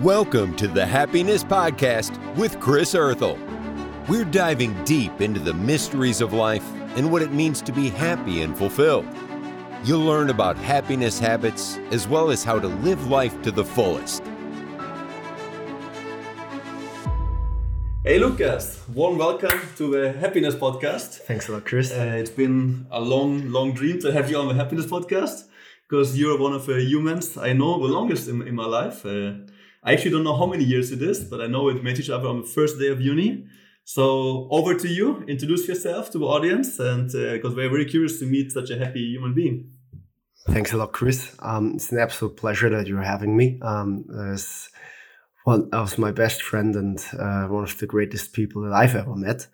Welcome to the Happiness Podcast with Chris Erthel. We're diving deep into the mysteries of life and what it means to be happy and fulfilled. You'll learn about happiness habits as well as how to live life to the fullest. Hey Lukas, warm welcome to the Happiness Podcast. Thanks a lot, Chris. Uh, it's been a long, long dream to have you on the Happiness Podcast because you're one of the humans I know the longest in, in my life. Uh, I actually don't know how many years it is, but I know we met each other on the first day of uni. So over to you. Introduce yourself to the audience, and because uh, we're very curious to meet such a happy human being. Thanks a lot, Chris. Um, it's an absolute pleasure that you're having me. Um, as one of my best friend and uh, one of the greatest people that I've ever met.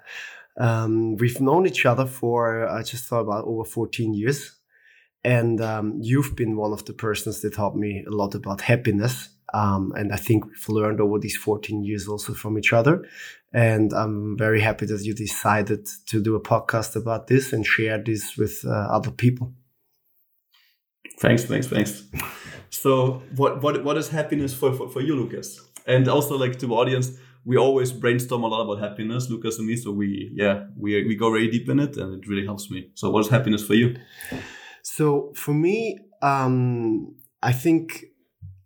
Um, we've known each other for I just thought about over 14 years, and um, you've been one of the persons that taught me a lot about happiness um, and I think we've learned over these 14 years also from each other. And I'm very happy that you decided to do a podcast about this and share this with uh, other people. Thanks, thanks, thanks. So, what what what is happiness for, for, for you, Lukas? And also, like to the audience, we always brainstorm a lot about happiness, Lukas and me. So we yeah we we go very deep in it, and it really helps me. So, what is happiness for you? So for me, um, I think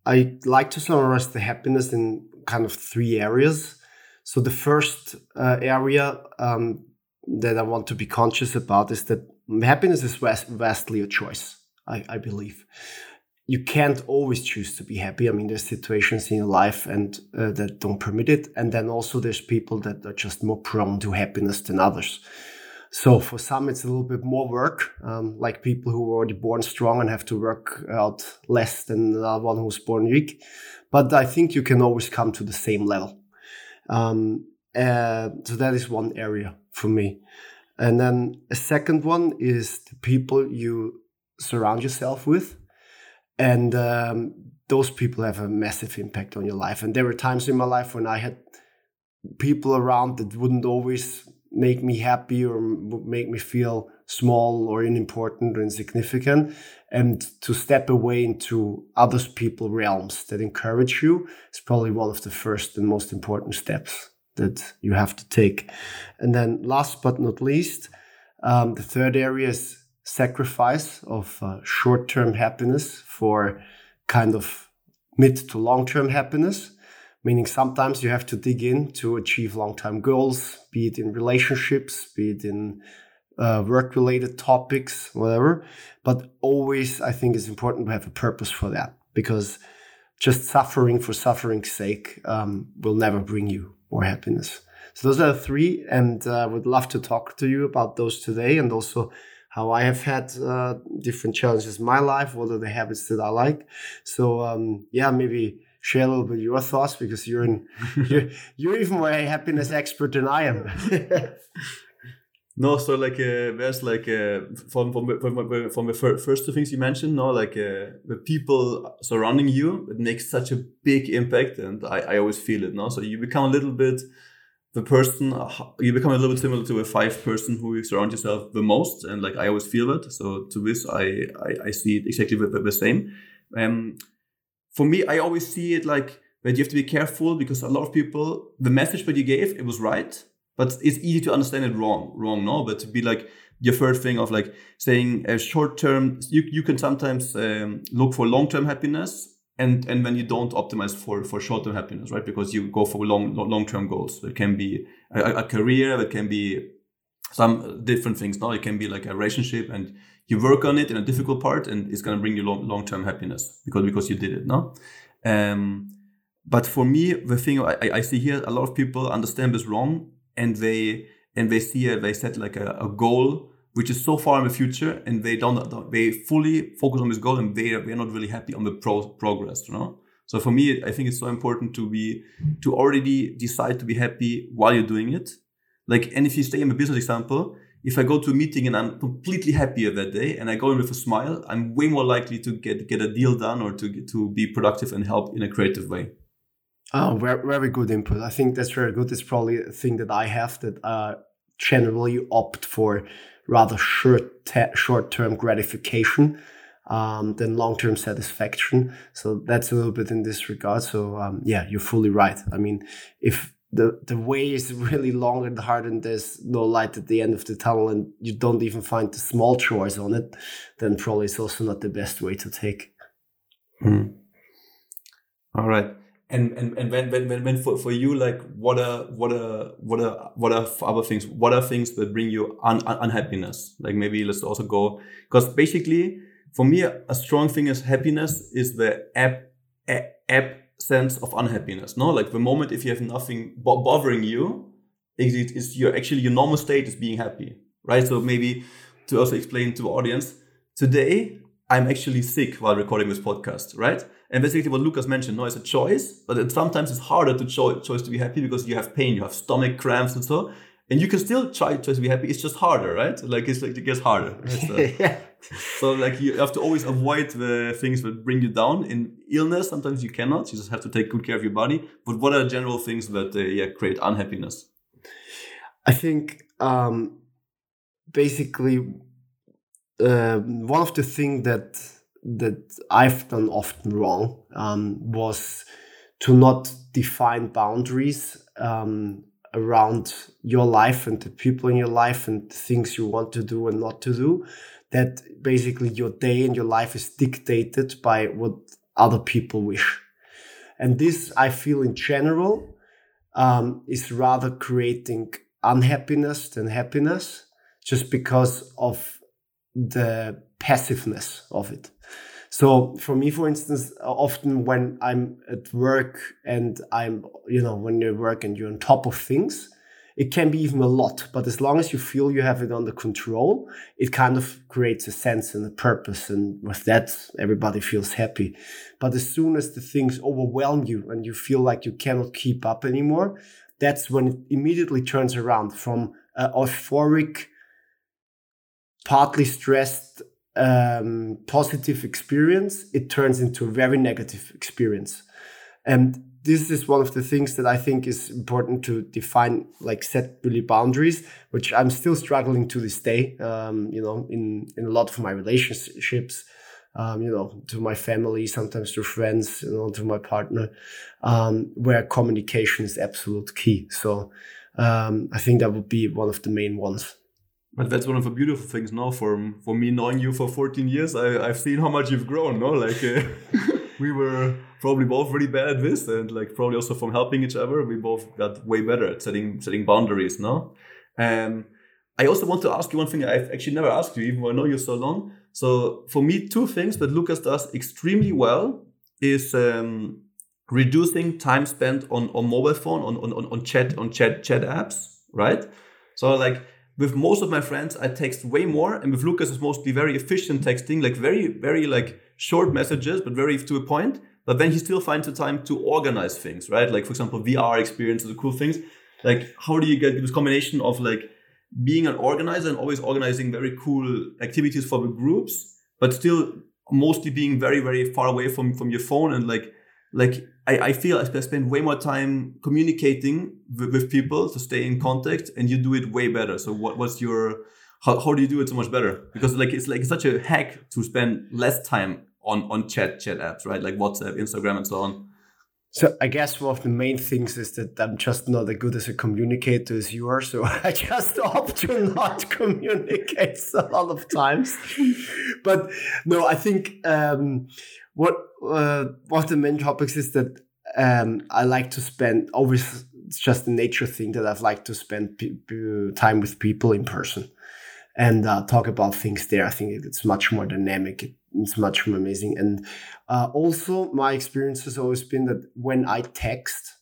I like to summarize the happiness in kind of three areas. So the first uh, area um, that I want to be conscious about is that happiness is vast, vastly a choice. I, I, believe you can't always choose to be happy. I mean, there's situations in your life and uh, that don't permit it, and then also there's people that are just more prone to happiness than others. So for some, it's a little bit more work, um, like people who were already born strong and have to work out less than the one who's born weak. But I think you can always come to the same level. Um, uh, so that is one area for me. And then a second one is the people you surround yourself with. And um, those people have a massive impact on your life. And there were times in my life when I had people around that wouldn't always make me happy or make me feel small or unimportant or insignificant and to step away into other people realms that encourage you is probably one of the first and most important steps that you have to take. And then last but not least um, the third area is sacrifice of uh, short-term happiness for kind of mid to long-term happiness meaning sometimes you have to dig in to achieve long-term goals, be it in relationships, be it in uh, work-related topics, whatever. But always, I think it's important to have a purpose for that because just suffering for suffering's sake um, will never bring you more happiness. So those are three, and I uh, would love to talk to you about those today, and also how I have had uh, different challenges in my life. What are the habits that I like? So um, yeah, maybe share a little bit your thoughts because you're in you're, you're even more a happiness expert than I am. no, so like uh, there's like uh, from from from, from the first two things you mentioned, no, like uh, the people surrounding you, it makes such a big impact, and I, I always feel it, no. So you become a little bit the person you become a little bit similar to a five person who you surround yourself the most and like i always feel it so to this i i, I see it exactly the, the same um for me, I always see it like that you have to be careful because a lot of people, the message that you gave, it was right, but it's easy to understand it wrong, wrong, no? But to be like your first thing of like saying a short term, you, you can sometimes um, look for long term happiness. And, and when you don't optimize for, for short term happiness, right? Because you go for long long term goals. It can be a, a career, it can be some different things. Now it can be like a relationship, and you work on it in a difficult part and it's going to bring you long, long-term happiness because because you did it no? Um, but for me the thing I, I see here a lot of people understand this wrong and they and they see it they set like a, a goal which is so far in the future and they don't they fully focus on this goal and they they're not really happy on the pro- progress you know? So for me i think it's so important to be to already decide to be happy while you're doing it. Like and if you stay in the business example if I go to a meeting and I'm completely happy that day and I go in with a smile, I'm way more likely to get get a deal done or to to be productive and help in a creative way. Oh, very, good input. I think that's very good. It's probably a thing that I have that uh, generally opt for rather short short term gratification. um, than long-term satisfaction. So that's a little bit in this regard. So um, yeah, you're fully right. I mean, if the the way is really long and hard and there's no light at the end of the tunnel and you don't even find the small choice on it, then probably it's also not the best way to take. Mm. All right. And and, and when, when, when, when for, for you like what are what are what are what are other things what are things that bring you un, un, unhappiness like maybe let's also go because basically for me a strong thing is happiness is the app app sense of unhappiness no like the moment if you have nothing bothering you it is your actually your normal state is being happy right so maybe to also explain to the audience today i'm actually sick while recording this podcast right and basically what Lukas mentioned, no, it's a choice, but it, sometimes it's harder to cho- choose to be happy because you have pain, you have stomach cramps and so. And you can still try to be happy. It's just harder, right? Like it's like it gets harder. Right? So, yeah. so like you have to always avoid the things that bring you down. In illness, sometimes you cannot. You just have to take good care of your body. But what are general things that uh, yeah create unhappiness? I think um, basically uh, one of the things that that I've done often wrong um, was to not define boundaries um, around your life and the people in your life and things you want to do and not to do. That basically your day and your life is dictated by what other people wish. And this, I feel, in general, um, is rather creating unhappiness than happiness just because of the passiveness of it. So for me, for instance, often when I'm at work and I'm, you know, when you work and you're on top of things, it can be even a lot. But as long as you feel you have it under control, it kind of creates a sense and a purpose. And with that, everybody feels happy. But as soon as the things overwhelm you and you feel like you cannot keep up anymore, that's when it immediately turns around from an euphoric, partly stressed um, positive experience, it turns into a very negative experience. And this is one of the things that I think is important to define, like set really boundaries, which I'm still struggling to this day. Um, you know, in in a lot of my relationships, um, you know, to my family, sometimes to friends, you know, to my partner, um, where communication is absolute key. So um, I think that would be one of the main ones. But that's one of the beautiful things now for for me knowing you for 14 years. I, I've seen how much you've grown. No, like uh, we were probably both really bad at this, and like probably also from helping each other, we both got way better at setting setting boundaries. No, um, I also want to ask you one thing I've actually never asked you, even though I know you so long. So for me, two things that Lukas does extremely well is um, reducing time spent on, on mobile phone on, on, on chat on chat chat apps, right? So like with most of my friends, I text way more, and with Lukas, it's mostly very efficient texting, like very, very like short messages, but very to a point. But then he still finds the time to organize things, right? Like for example, VR experiences, the cool things. Like how do you get this combination of like being an organizer and always organizing very cool activities for the groups, but still mostly being very, very far away from from your phone and like like I, I feel I spend way more time communicating with, with, people to stay in contact, and you do it way better. So what, what's your how, how do you do it so much better? Because like it's like such a hack to spend less time on on chat chat apps, right? Like WhatsApp, Instagram, and so on. So I guess one of the main things is that I'm just not as good as a communicator as you are. So I just opt to not communicate a lot of times. but no, I think um, what uh, of the main topics is that um, I like to spend always it's just a nature thing that I've liked to spend time with people in person and uh, talk about things there. I think it's much more dynamic. It's much more amazing. And uh, also, my experience has always been that when I text,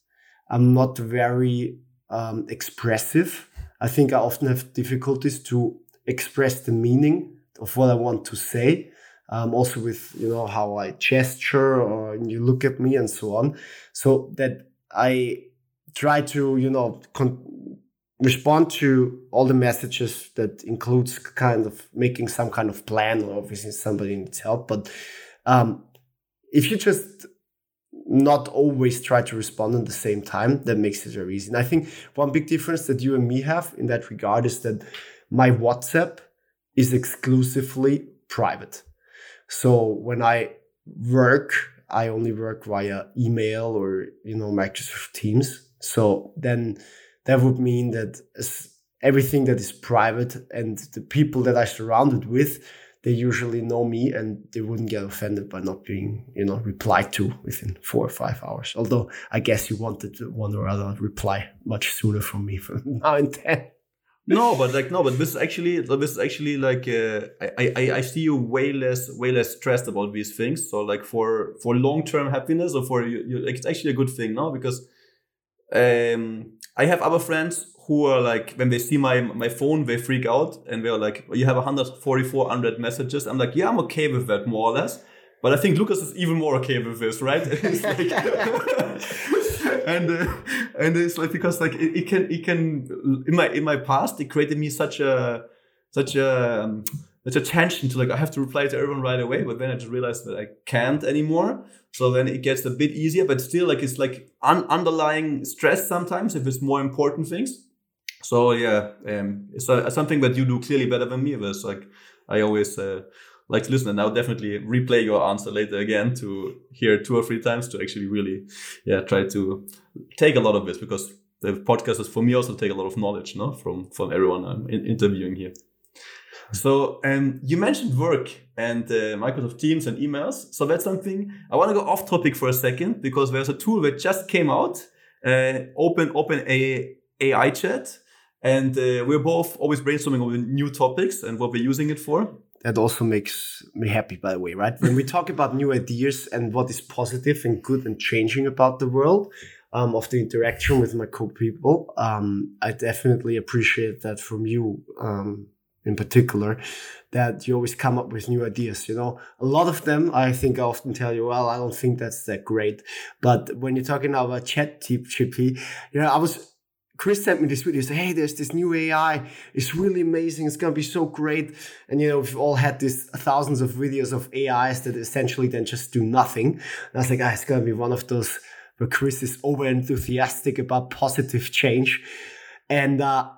I'm not very um, expressive. I think I often have difficulties to express the meaning of what I want to say um, also with you know how I gesture or you look at me and so on, so that I try to you know con- respond to all the messages that includes kind of making some kind of plan or obviously somebody needs help, but um, if you just not always try to respond at the same time, that makes it very easy. And I think one big difference that you and me have in that regard is that my WhatsApp is exclusively private. So when I work, I only work via email or you know Microsoft Teams. So then that would mean that everything that is private and the people that I surrounded with, they usually know me and they wouldn't get offended by not being, you know, replied to within four or five hours. Although I guess you wanted one or other reply much sooner from me from now and then. No, but like no, but this is actually this is actually like uh, I, I I see you way less way less stressed about these things. So like for for long term happiness or for you, you, it's actually a good thing now because um I have other friends who are like when they see my my phone they freak out and they're like you have 14400 messages. I'm like yeah i'm okay with that more or less. But i think lukas is even more okay with this right? Like, and uh, and it's like because like it, it, can it can in my in my past it created me such a such a um, such a tension to like I have to reply to everyone right away, but then I just realized that I can't anymore. So then it gets a bit easier, but still like it's like un- underlying stress sometimes if it's more important things. So yeah, um, it's a, something that you do clearly better than me. With like I always uh, like to listen, and I'll definitely replay your answer later again to hear two or three times to actually really yeah try to take a lot of this because the podcast is for me also take a lot of knowledge, no, from from everyone I'm in- interviewing here. So um, you mentioned work and uh, Microsoft Teams and emails. So that's something I want to go off topic for a second because there's a tool that just came out, uh, Open Open a AI Chat, and uh, we're both always brainstorming on new topics and what we're using it for. That also makes me happy, by the way, right? When we talk about new ideas and what is positive and good and changing about the world, um, of the interaction with my co-people, um, I definitely appreciate that from you. Um, in particular that you always come up with new ideas you know a lot of them i think i often tell you well i don't think that's that great but when you're talking about chat gpt you know i was Chris sent me this video. He said, "Hey, there's this new AI. It's really amazing. It's gonna be so great." And you know, we've all had these thousands of videos of AIs that essentially then just do nothing. And I was like, "Ah, it's gonna be one of those where Chris is over enthusiastic about positive change," and uh,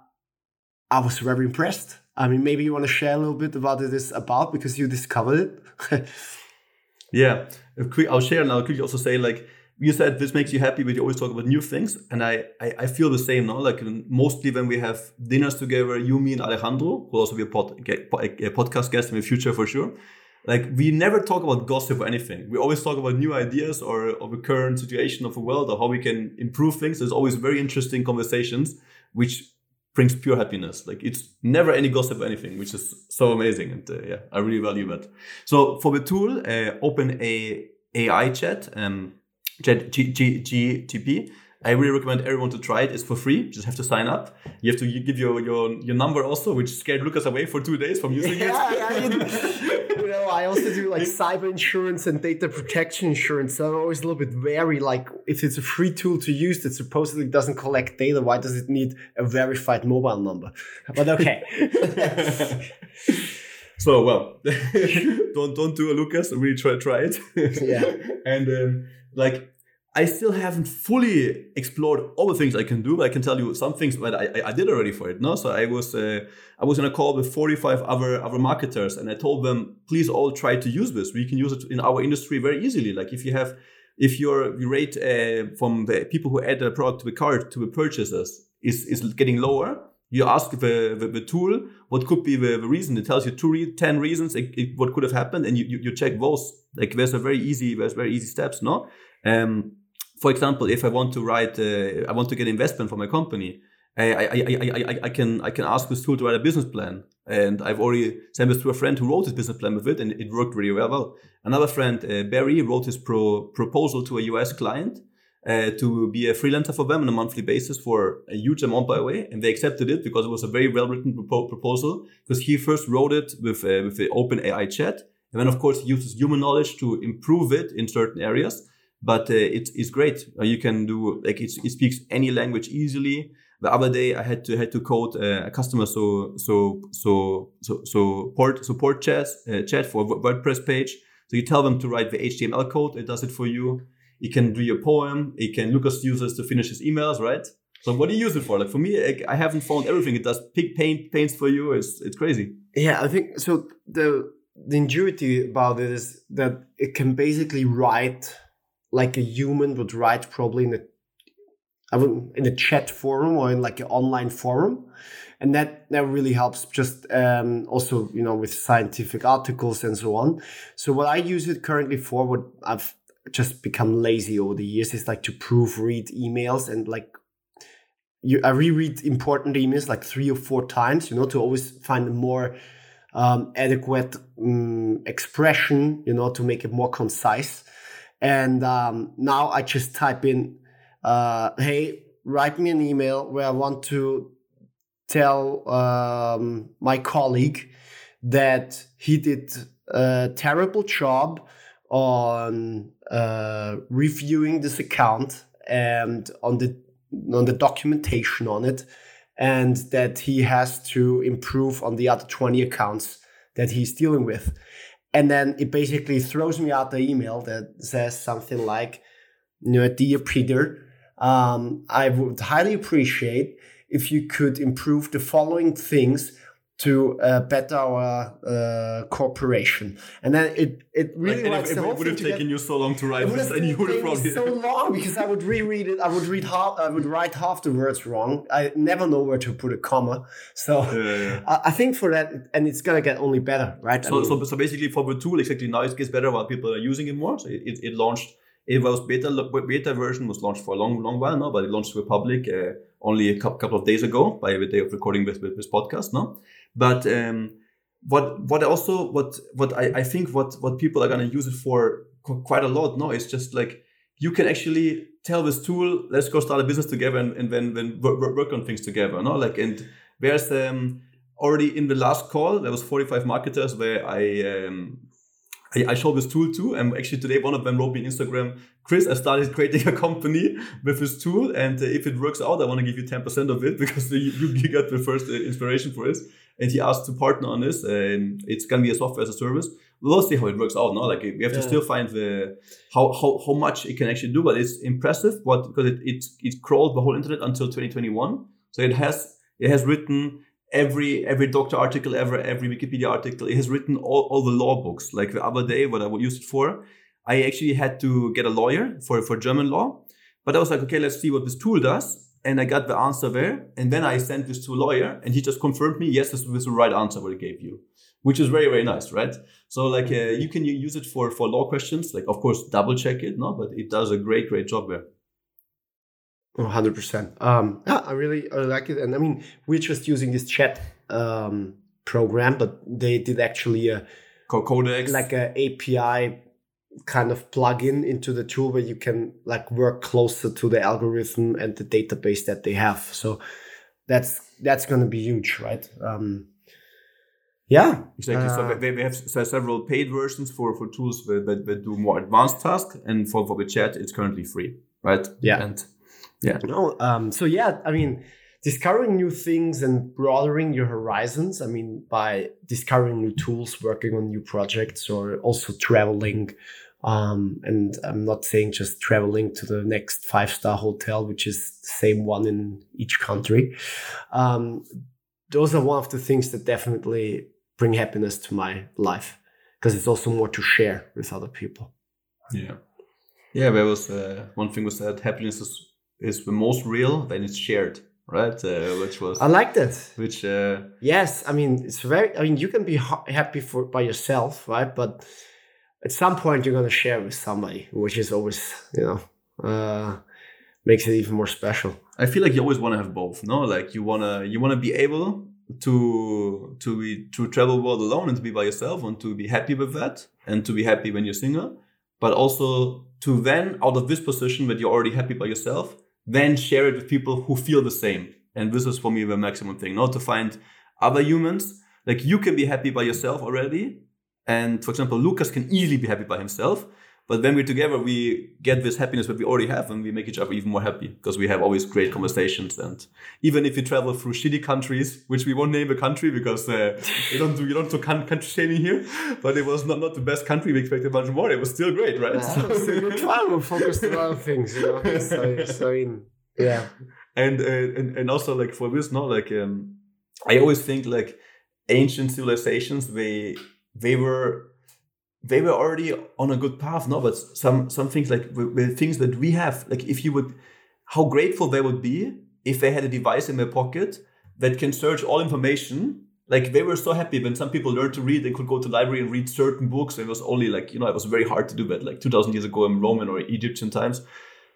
I was very impressed. I mean, maybe you want to share a little bit about what it is about because you discovered it. yeah, I'll share and I'll quickly also say like you said this makes you happy, but you always talk about new things, and I I, I feel the same now. Like mostly when we have dinners together, you, me, and Alejandro, who will also be a, pod, a podcast guest in the future for sure. Like we never talk about gossip or anything. We always talk about new ideas or of the current situation of the world or how we can improve things. There's always very interesting conversations, which brings pure happiness. Like it's never any gossip or anything, which is so amazing. And uh, yeah, I really value that. So for the tool, uh, open a AI chat, um, GTP. I really recommend everyone to try it. It's for free. You just have to sign up. You have to give your your, your number also, which scared Lukas away for two days from using yeah, it. I mean, you know, I also do like cyber insurance and data protection insurance. So I'm always a little bit wary. Like, if it's a free tool to use that supposedly doesn't collect data, why does it need a verified mobile number? But okay. so well, don't don't do a Lukas. Really try try it. yeah. And um, like I still haven't fully explored all the things I can do. But I can tell you some things that I, I did already for it. No, so I was uh, I was in a call with 45 other other marketers, and I told them, please all try to use this. We can use it in our industry very easily. Like if you have if your rate uh, from the people who add a product to the cart to the purchasers is is getting lower, you ask the, the, the, tool what could be the, the reason. It tells you two re- ten reasons it, it, what could have happened, and you, you, you check those. Like there's a very easy there's very easy steps. No. Um, for example, if I want to write, uh, I want to get investment for my company, I, I, I, I, I can I can ask this tool to write a business plan, and I've already sent this to a friend who wrote his business plan with it, and it worked really well. Another friend, uh, Barry, wrote his pro- proposal to a US client uh, to be a freelancer for them on a monthly basis for a huge amount, by the way, and they accepted it because it was a very well written propo- proposal. Because he first wrote it with uh, with the Open AI chat, and then of course he uses human knowledge to improve it in certain areas but uh, it's it's great. Uh, you can do like it speaks any language easily. The other day I had to had to code uh, a customer so so so so support support chat uh, chat for WordPress page. So you tell them to write the HTML code, it does it for you. It can do your poem. It can Lukas uses to finish his emails, right? So what do you use it for? Like for me, I, I haven't found everything. It does pick paint paints for you. It's it's crazy. Yeah, I think so. The the ingenuity about it is that it can basically write like a human would write probably in a I would, in a chat forum or in like an online forum, and that that really helps. Just um, also you know with scientific articles and so on. So what I use it currently for, what I've just become lazy over the years, is like to proofread emails and like you, I reread important emails like three or four times, you know, to always find a more um, adequate um, expression, you know, to make it more concise. And um, now I just type in, uh, hey, write me an email where I want to tell um, my colleague that he did a terrible job on uh, reviewing this account and on the on the documentation on it and that he has to improve on the other 20 accounts that he's dealing with and then it basically throws me out the email that says something like you know dear peter um, i would highly appreciate if you could improve the following things to uh, better our uh, corporation. And then it it really like, it, the whole would have taken together. you so long to write this, and you would have probably so long because I would reread it. I would read half. I would write half the words wrong. I never know where to put a comma. So Yeah, yeah. I, I think for that, and it's gonna get only better, right? I So, mean, so, so basically, for the tool, exactly now it gets better while people are using it more. So it, it, it launched. It was beta beta version was launched for a long long while now, but it launched to the public uh, only a couple of days ago by the day of recording this this podcast. No, but um, what what also what what I, I think what what people are gonna use it for qu- quite a lot. No, it's just like you can actually tell this tool, let's go start a business together and, and then then work, on things together. No, like and there's um already in the last call there was 45 marketers where I um I, showed this tool too, and actually today one of them wrote me on Instagram, Chris, I started creating a company with this tool, and uh, if it works out, I want to give you 10% of it because you, you got the first uh, inspiration for it. And he asked to partner on this, and it's gonna be a software as a service. We'll see how it works out. No, like we have to still find the how, how how much it can actually do, but it's impressive. What because it it it crawled the whole internet until 2021, so it has it has written every every doctor article ever, every Wikipedia article. It has written all, all the law books. Like the other day, what I used it for, I actually had to get a lawyer for for German law, but I was like, okay, let's see what this tool does. And I got the answer there, and then I sent this to a lawyer, and he just confirmed me, yes, this was the right answer what he gave you, which is very very nice, right? So like uh, you can use it for for law questions, like of course double check it, no, but it does a great great job there. One hundred percent. Um, yeah, I really, I like it, and I mean, we're just using this chat um, program, but they did actually a Codex, like a API kind of plug in into the tool where you can like work closer to the algorithm and the database that they have. So that's that's going to be huge, right? Um, yeah, Exactly. so Uh, they, they have s- several paid versions for, for tools that, that, that do more advanced tasks, and for, for the chat, it's currently free, right? Yeah. And yeah. No, um, so yeah, I mean, discovering new things and broadening your horizons. I mean, by discovering new tools, working on new projects, or also traveling. Um, and I'm not saying just traveling to the next five star hotel, which is the same one in each country. Um, those are one of the things that definitely bring happiness to my life because it's also more to share with other people. yeah, yeah. There was uh, one thing was that happiness is, is the most real when it's shared, right? Uh, which was I like that. which uh, Yes, I mean it's very. I mean you can be ha- happy for by yourself, right? But at some point you're gonna share with somebody, which is always you know uh, makes it even more special. I feel like you always want to have both. No, like you wanna you wanna be able to to be to travel world alone and to be by yourself and to be happy with that and to be happy when you're single, but also to then out of this position that you're already happy by yourself, then share it with people who feel the same. And this is for me the maximum thing. Not to find other humans like you can be happy by yourself already, and for example, Lukas can easily be happy by himself. But when we're together, we get this happiness that we already have, and we make each other even more happy because we have always great conversations. And even if we travel through shitty countries, which we won't name a country because uh, we don't do we don't do coun- country shaming here, but it was not, not the best country. We expected much more. It was still great, right? fine. We're focused on other things, you know. So, so in, yeah, and, uh, and and also like for this, no, like um, I always think like ancient civilizations they they were they were already on a good path no? But some some things like with things that we have like if you would how grateful they would be if they had a device in their pocket that can search all information. Like they were so happy when some people learned to read and could go to library and read certain books. It was only like you know it was very hard to do that like 2000 years ago in roman or egyptian times.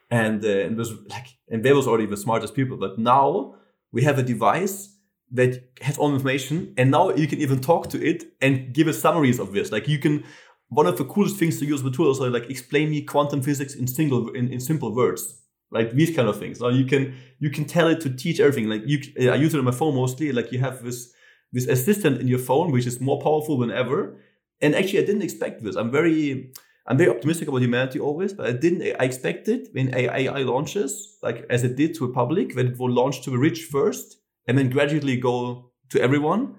And, uh, and it was like and they was already the smartest people. But now we have a device that has all information and now you can even talk to it and give us summaries of this. Like you can one of the coolest things to use the tool is like explain me quantum physics in single in, in simple words. Like these kind of things. Now you can you can tell it to teach everything. Like you uh, i use it on my phone mostly. Like you have this this assistant in your phone which is more powerful than ever. And actually i didn't expect this. I'm very i'm very optimistic about humanity always but i didn't i expected when ai launches like as it did to the public that it will launch to the rich first and then gradually go to everyone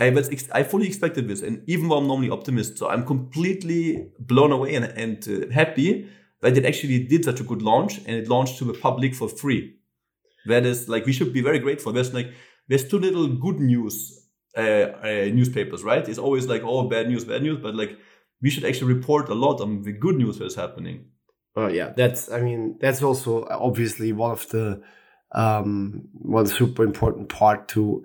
I, was I fully expected this, and even though I'm normally optimist, so I'm completely blown away and, and uh, happy that it actually did such a good launch and it launched to the public for free. That is like we should be very grateful. There's like there's too little good news uh, uh, newspapers, right? It's always like oh bad news, bad news, but like we should actually report a lot on the good news that's happening. Oh yeah, that's I mean that's also obviously one of the um, one super important part to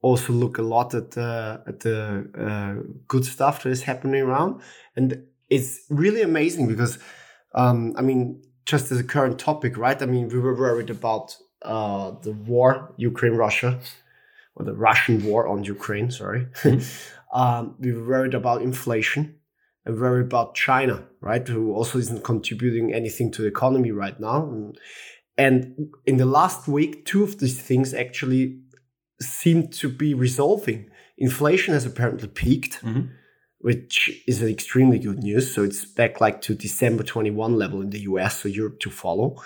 also look a lot at the at the uh, good stuff that is happening around, and it's really amazing because um, I mean, just as a current topic, right? I mean, we were worried about uh, the war, Ukraine Russia, or the Russian war on Ukraine. Sorry, mm-hmm. um, we were worried about inflation. And worried about China, right? Who also isn't contributing anything to the economy right now. And in the last week, two of these things actually seem to be resolving. Inflation has apparently peaked, mm-hmm. which is an extremely good news. So it's back like to December 21 level in the US, so Europe to follow.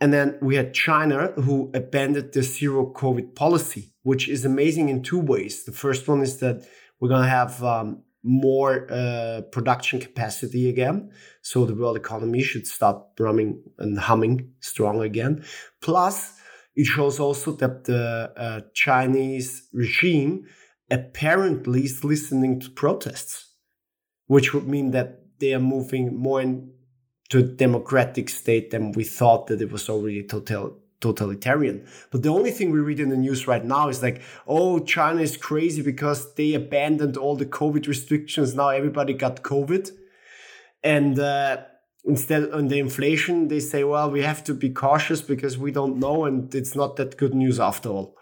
And then we had China who abandoned the zero COVID policy, which is amazing in two ways. The first one is that we're going to have um, more uh, production capacity again. So the world economy should start running and humming strong again. Plus, it shows also that the uh, Chinese regime apparently is listening to protests, which would mean that they are moving more into a democratic state than we thought that it was already total totalitarian. But the only thing we read in the news right now is like, oh, China is crazy because they abandoned all the COVID restrictions. Now everybody got COVID. And uh, instead on the inflation they say well we have to be cautious because we don't know and it's not that good news after all.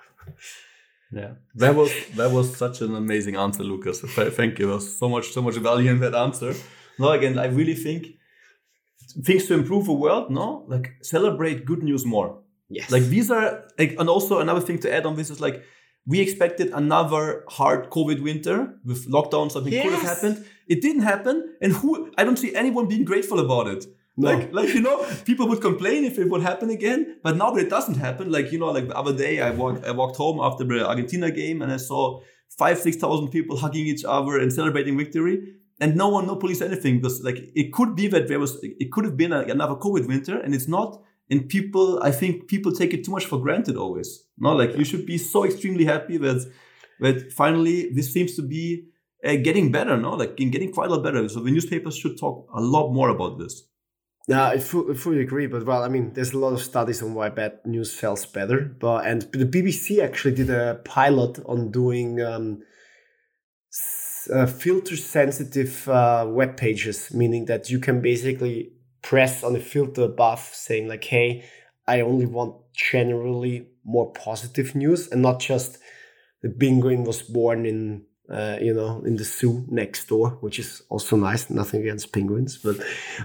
Yeah. That was that was such an amazing answer lukas. Thank you. So much so much value in that answer. No again i really think things to improve the world no? Like celebrate good news more. Yes. Like these are like and also another thing to add on this is like we expected another hard covid winter with lockdown something yes. could have happened it didn't happen, and who I don't see anyone being grateful about it. No. Like, like you know, people would complain if it would happen again, but now that it doesn't happen, like you know, like the other day, I walked, I walked home after the Argentina game, and I saw five, six thousand people hugging each other and celebrating victory, and no one, no police, anything, because like it could be that there was, it could have been a, another COVID winter, and it's not. And people, I think people take it too much for granted always. No, like you should be so extremely happy that that finally this seems to be uh, getting better, no? Like getting quite a lot better. So the newspapers should talk a lot more about this. Yeah, I fully agree. But well, I mean, there's a lot of studies on why bad news sells better. But and the BBC actually did a pilot on doing um, uh, filter sensitive uh, web pages, meaning that you can basically press on the filter above, saying like, "Hey, I only want generally more positive news, and not just the penguin was born in uh, you know, in the zoo next door, which is also nice. Nothing against penguins, but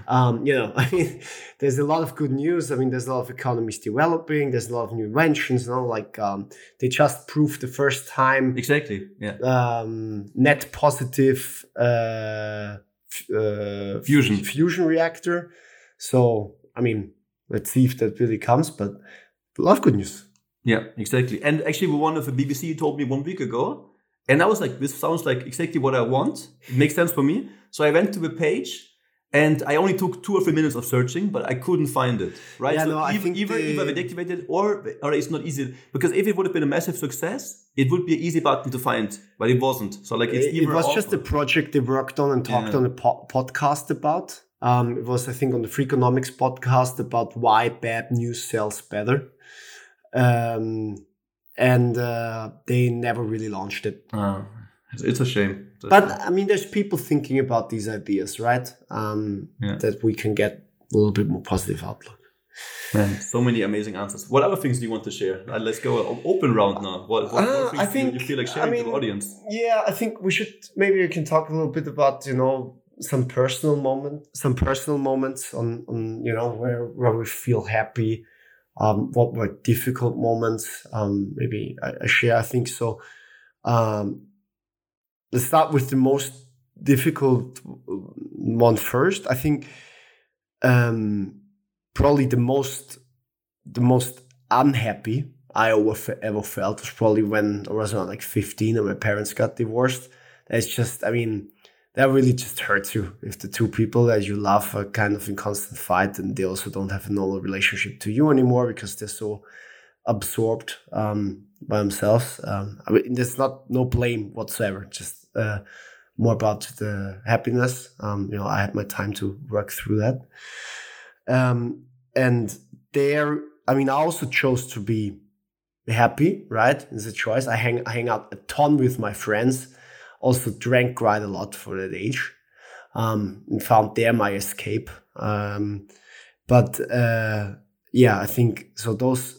um, you know, I mean, there's a lot of good news. I mean, there's a lot of economies developing. There's a lot of new inventions. You know, like um, they just proved the first time exactly, yeah, um, net positive uh, uh, fusion fusion reactor. So, I mean, let's see if that really comes. But a lot of good news. Yeah, exactly. And actually, one of the BBC told me one week ago and I was like, this sounds like exactly what I want. It makes sense for me. So I went to the page and I only took two or three minutes of searching, but I couldn't find it. Right? Yeah, so no, I even, think either, the- either they deactivated or or it's not easy because if it would have been a massive success, it would be an easy button to find, but it wasn't. So like it's it, it was just a project they worked on and talked Yeah. on a po- podcast about. Um, it was, I think, on the Freakonomics podcast about why bad news sells better. Um, and uh, they never really launched it. Ah, it's, it's a shame. But I mean, there's people thinking about these ideas, right? Um, Yeah. That we can get a little bit more positive outlook. Man, so many amazing answers. What other things do you want to share? Uh, let's go open round now. What, what, Uh, what things I do you- feel like I sharing to mean, the audience? Yeah, I think we should maybe we can talk a little bit about you know some personal moment, some personal moments on on you know where where we feel happy, um, what were difficult moments. Um, maybe I, I share. I think so. Um, let's start with the most difficult one first. I think um, probably the most the most unhappy I ever, ever felt was probably when I was around like 15 and my parents got divorced. It's just, I mean, that really just hurts you if the two people that you love are kind of in constant fight and they also don't have a normal relationship to you anymore because they're so absorbed um, by themselves. Um, I mean, there's not no blame whatsoever, just uh, more about the happiness. Um, you know, I had my time to work through that. Um, and there, I mean, I also chose to be happy, right? It's a choice. I hang, I hang out a ton with my friends, also drank quite a lot for that age, um, and found there my escape. Um, but uh, yeah, I think so. Those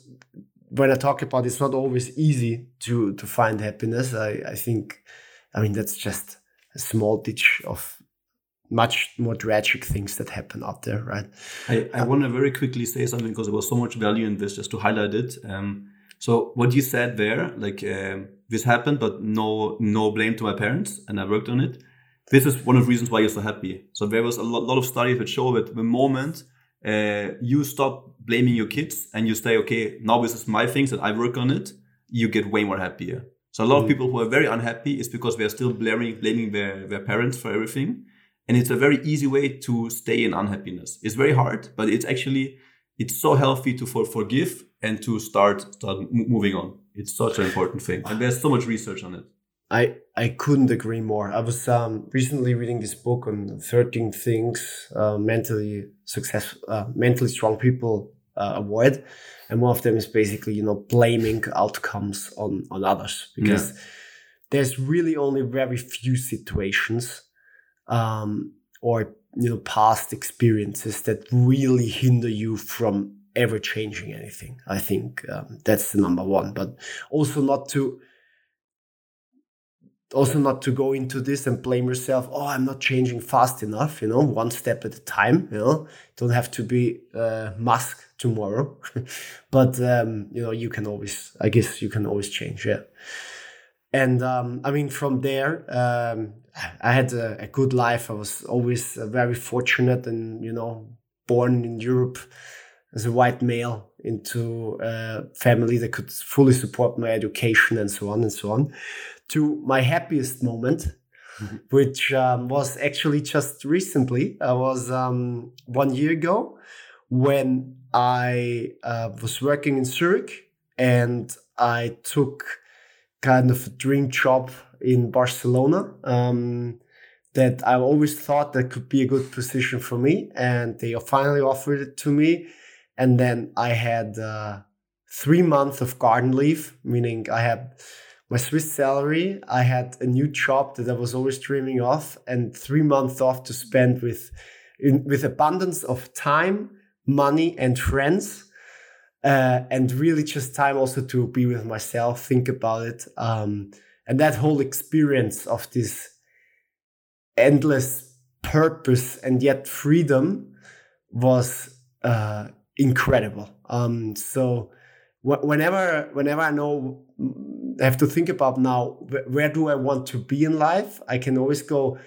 when I talk about it's not always easy to to find happiness. I I think, I mean that's just a small ditch of much more tragic things that happen out there, right? I, I want to very quickly say something because there was so much value in this just to highlight it. Um, so what you said there, like um, this happened, but no no blame to my parents, and I worked on it. This is one of the reasons why you're so happy. So there was a lot, lot of studies that show that the moment uh, you stop blaming your kids and you say, okay, now this is my things and I work on it, you get way more happier. So a lot of Mm. people who are very unhappy is because they're still blaming blaming their, their parents for everything. And it's a very easy way to stay in unhappiness. It's very hard, but it's actually it's so healthy to for, forgive and to start start moving on. It's such an important thing, and there's so much research on it. I I couldn't agree more. I was um, recently reading this book on thirteen things uh, mentally successful, uh, mentally strong people uh, avoid, and one of them is basically you know blaming outcomes on on others because there's really only very few situations um, or you know past experiences that really hinder you from ever changing anything. I think um, that's the number one, but also not to also not to go into this and blame yourself oh i'm not changing fast enough you know one step at a time you know? Don't have to be uh, musk tomorrow. But um, you know you can always i guess you can always change yeah. And um, i mean from there um, i had a, a good life. I was always uh, very fortunate and you know born in europe as a white male into a family that could fully support my education and so on and so on to my happiest moment, which um, was actually just recently. I was um, one year ago when I uh, was working in Zurich and I took kind of a dream job in Barcelona. Um, that I always thought that could be a good position for me, and they finally offered it to me. And then I had uh, three months of garden leave, meaning I had my Swiss salary. I had a new job that I was always dreaming of, and three months off to spend with, in, with abundance of time, money, and friends, uh, and really just time also to be with myself, think about it, um, and that whole experience of this endless purpose and yet freedom was uh, incredible. Um, so wh- whenever whenever I know I have to think about now wh- where do I want to be in life, I can always go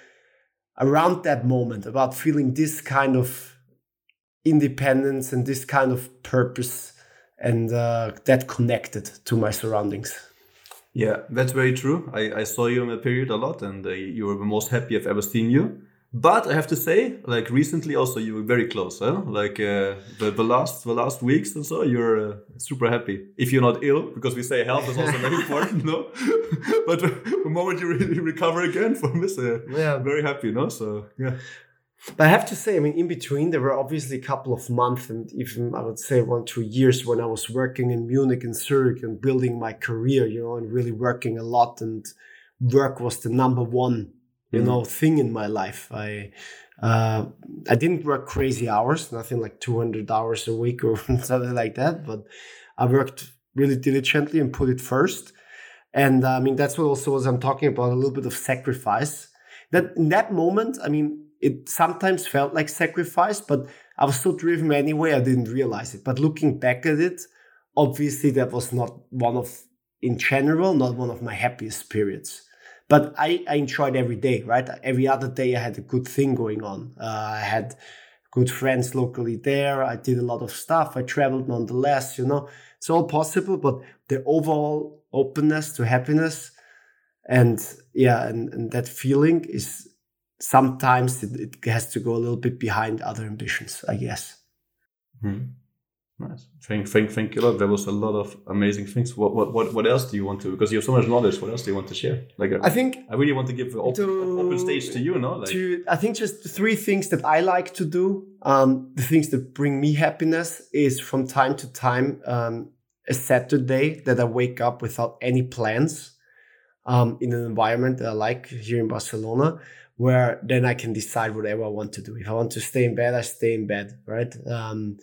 around that moment about feeling this kind of independence and this kind of purpose and uh, that connected to my surroundings. Yeah, that's very true. I, I saw you in a period a lot, and uh, you were the most happy I've ever seen you. But I have to say, like recently, also you were very close, huh? Like uh, the, the last the last weeks and so, you're uh, super happy. If you're not ill, because we say health is also very important, no. but the moment you really recover again from this, uh, Yeah. very happy, no. So yeah, But I have to say, I mean, in between, there were obviously a couple of months and even I would say one, two years when I was working in Munich and Zurich and building my career, you know, and really working a lot. And work was the number one, you Mhm. know, thing in my life. I, uh, I didn't work crazy hours, nothing like 200 hours a week or something like that, but I worked really diligently and put it first. And uh, I mean, that's what also was I'm talking about a little bit of sacrifice. That in that moment, I mean, it sometimes felt like sacrifice, but I was so driven anyway, I didn't realize it. But looking back at it, obviously that was not one of, in general, not one of my happiest periods. But I, I enjoyed every day, right? Every other day I had a good thing going on. Uh, I had good friends locally there. I did a lot of stuff. I traveled nonetheless, you know. It's all possible, but the overall openness to happiness and yeah, and, and that feeling is sometimes it, it has to go a little bit behind other ambitions, I guess. Hmm. Nice. Thank, thank, thank you a lot. There was a lot of amazing things. What, what, what, what else do you want to? Because you have so much knowledge. What else do you want to share? Like, I think I really want to give the open, To- open stage to you, no? Like, to I think just three things that I like to do. Um, the things that bring me happiness is from time to time um, a Saturday that I wake up without any plans um, in an environment that I like here in Barcelona, where then I can decide whatever I want to do. If I want to stay in bed, I stay in bed, right? Um,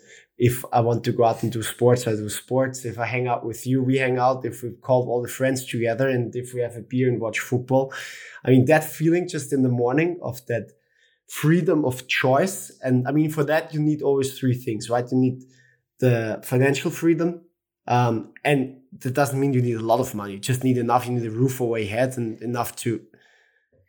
if I want to go out and do sports, I do sports. If I hang out with you, we hang out. If we call all the friends together and if we have a beer and watch football, I mean, that feeling just in the morning of that freedom of choice. And I mean, for that, you need always three things, right? You need the financial freedom. Um, and that doesn't mean you need a lot of money. You just need enough. You need a roof over your head and enough to,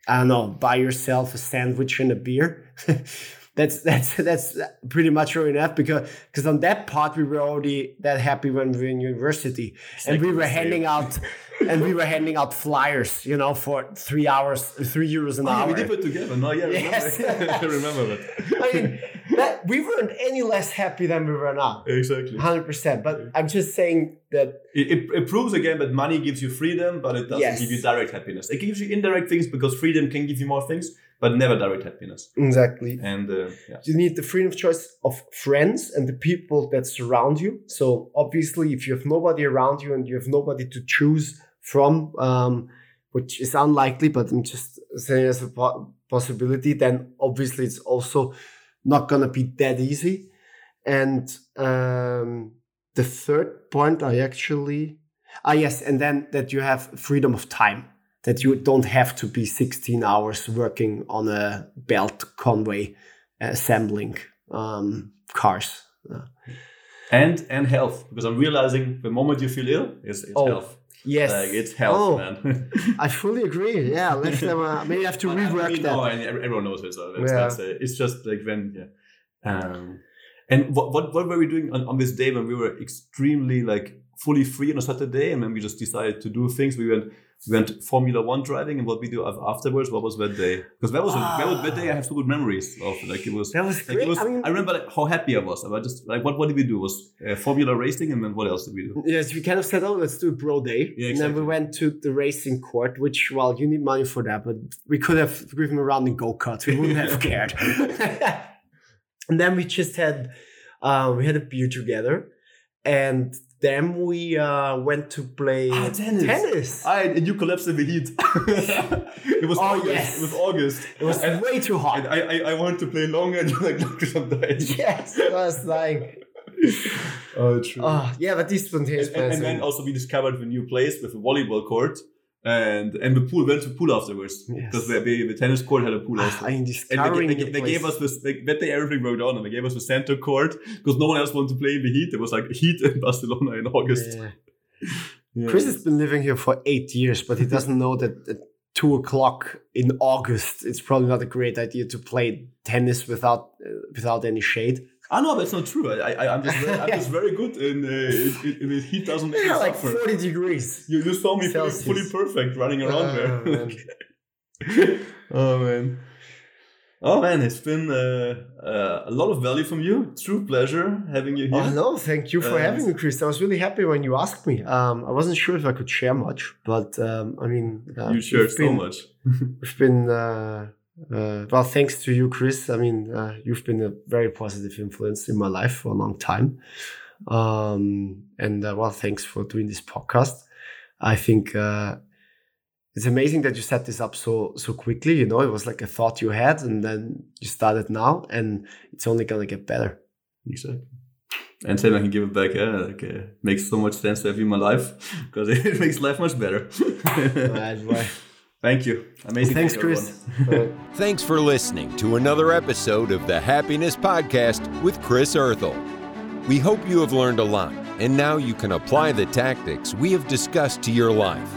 I don't know, buy yourself a sandwich and a beer. that's that's that's pretty much all enough because because on that part we were already that happy when we were in university and we were handing out and we were handing out flyers, you know, for three hours, three euros an Oh, yeah, hour. we did it together. No, yeah, Yes. remember. I remember that. I mean, that, we weren't any less happy than we were now. Exactly. Hundred percent. But I'm just saying that It, it, it proves again that money gives you freedom, but it doesn't Yes. give you direct happiness. It gives you indirect things because freedom can give you more things, but never direct happiness. exactly And uh, yeah, you need the freedom of choice of friends and the people that surround you. So obviously, if you have nobody around you and you have nobody to choose from, um, which is unlikely, but I'm just saying as a po- possibility, then obviously it's also not gonna be that easy. And um, the third point, I actually, ah yes, and then that you have freedom of time. That you don't have to be 16 hours working on a belt conway assembling um, cars. Uh, and and health because I'm realizing the moment you feel ill is it's Oh, health. yes, Like it's health, Oh, man. I fully agree. Yeah, let's have a, maybe I have to But I rework mean, that. No, and everyone knows it. So that's, Yeah. uh, it's just like when, yeah. Um, and what, what what were we doing on, on this day when we were extremely like fully free on a Saturday, and then we just decided to do things? We went we went Formula One driving, and what we do afterwards. What was that day? Because that was a, that was that day. I have so good memories of. Like it was. That was Like great. it was, I mean, I remember like, how happy I was. I was just like, what, what did we do? Was uh, Formula racing, and then what else did we do? Yes, we kind of said, oh, let's do a bro day. Yeah, And then we went to the racing court, which, well, you need money for that, but we could have driven around in go karts. We wouldn't have cared. and then we just had, uh, we had a beer together. And then we uh, went to play Ah, tennis. tennis. I, and you collapsed in the heat. it was Oh, August. yes. It was August. It was and, way too hot. I, I, I wanted to play longer, and you're like, look, dying. yes, it was like, Oh, true. oh, yeah, but this is and, and, and then also we discovered the new place with a volleyball court and and the pool went to pool afterwards because the, the, the tennis court had a pool also. I mean, and they, they, they gave us this they, that day everything broke down and they gave us the center court because no one else wanted to play in the heat. It was like heat in Barcelona in August. Yeah. Yeah. Chris has been living here for eight years, but he doesn't know that at two o'clock in August, it's probably not a great idea to play tennis without uh, without any shade. Ah no, that's not true. I, I I'm just very, I'm just very good in, uh, in, heat doesn't make Yeah, like suffer. forty degrees. You, you saw me fully, fully perfect running around Oh, there. man. oh man. Oh man, it's been uh, uh, a lot of value from you. True pleasure having you here. Oh no, thank you for Uh, having me, Chris. I was really happy when you asked me. Um, I wasn't sure if I could share much, but um, I mean, uh, you shared so been- much. We've been uh, well, thanks to you, Chris. I mean, uh, you've been a very positive influence in my life for a long time. Um, and uh, well, thanks for doing this podcast. I think uh, it's amazing that you set this up so so quickly. You know, it was like a thought you had, and then you started now, and it's only gonna get better. Exactly. And then I can give it back. Yeah, like, uh, makes so much sense to have you in my life because it makes life much better. Right, right. Thank you. Amazing. Thanks, Chris. Thanks for listening to another episode of the Happiness Podcast with Chris Erthel. We hope you have learned a lot, and now you can apply the tactics we have discussed to your life.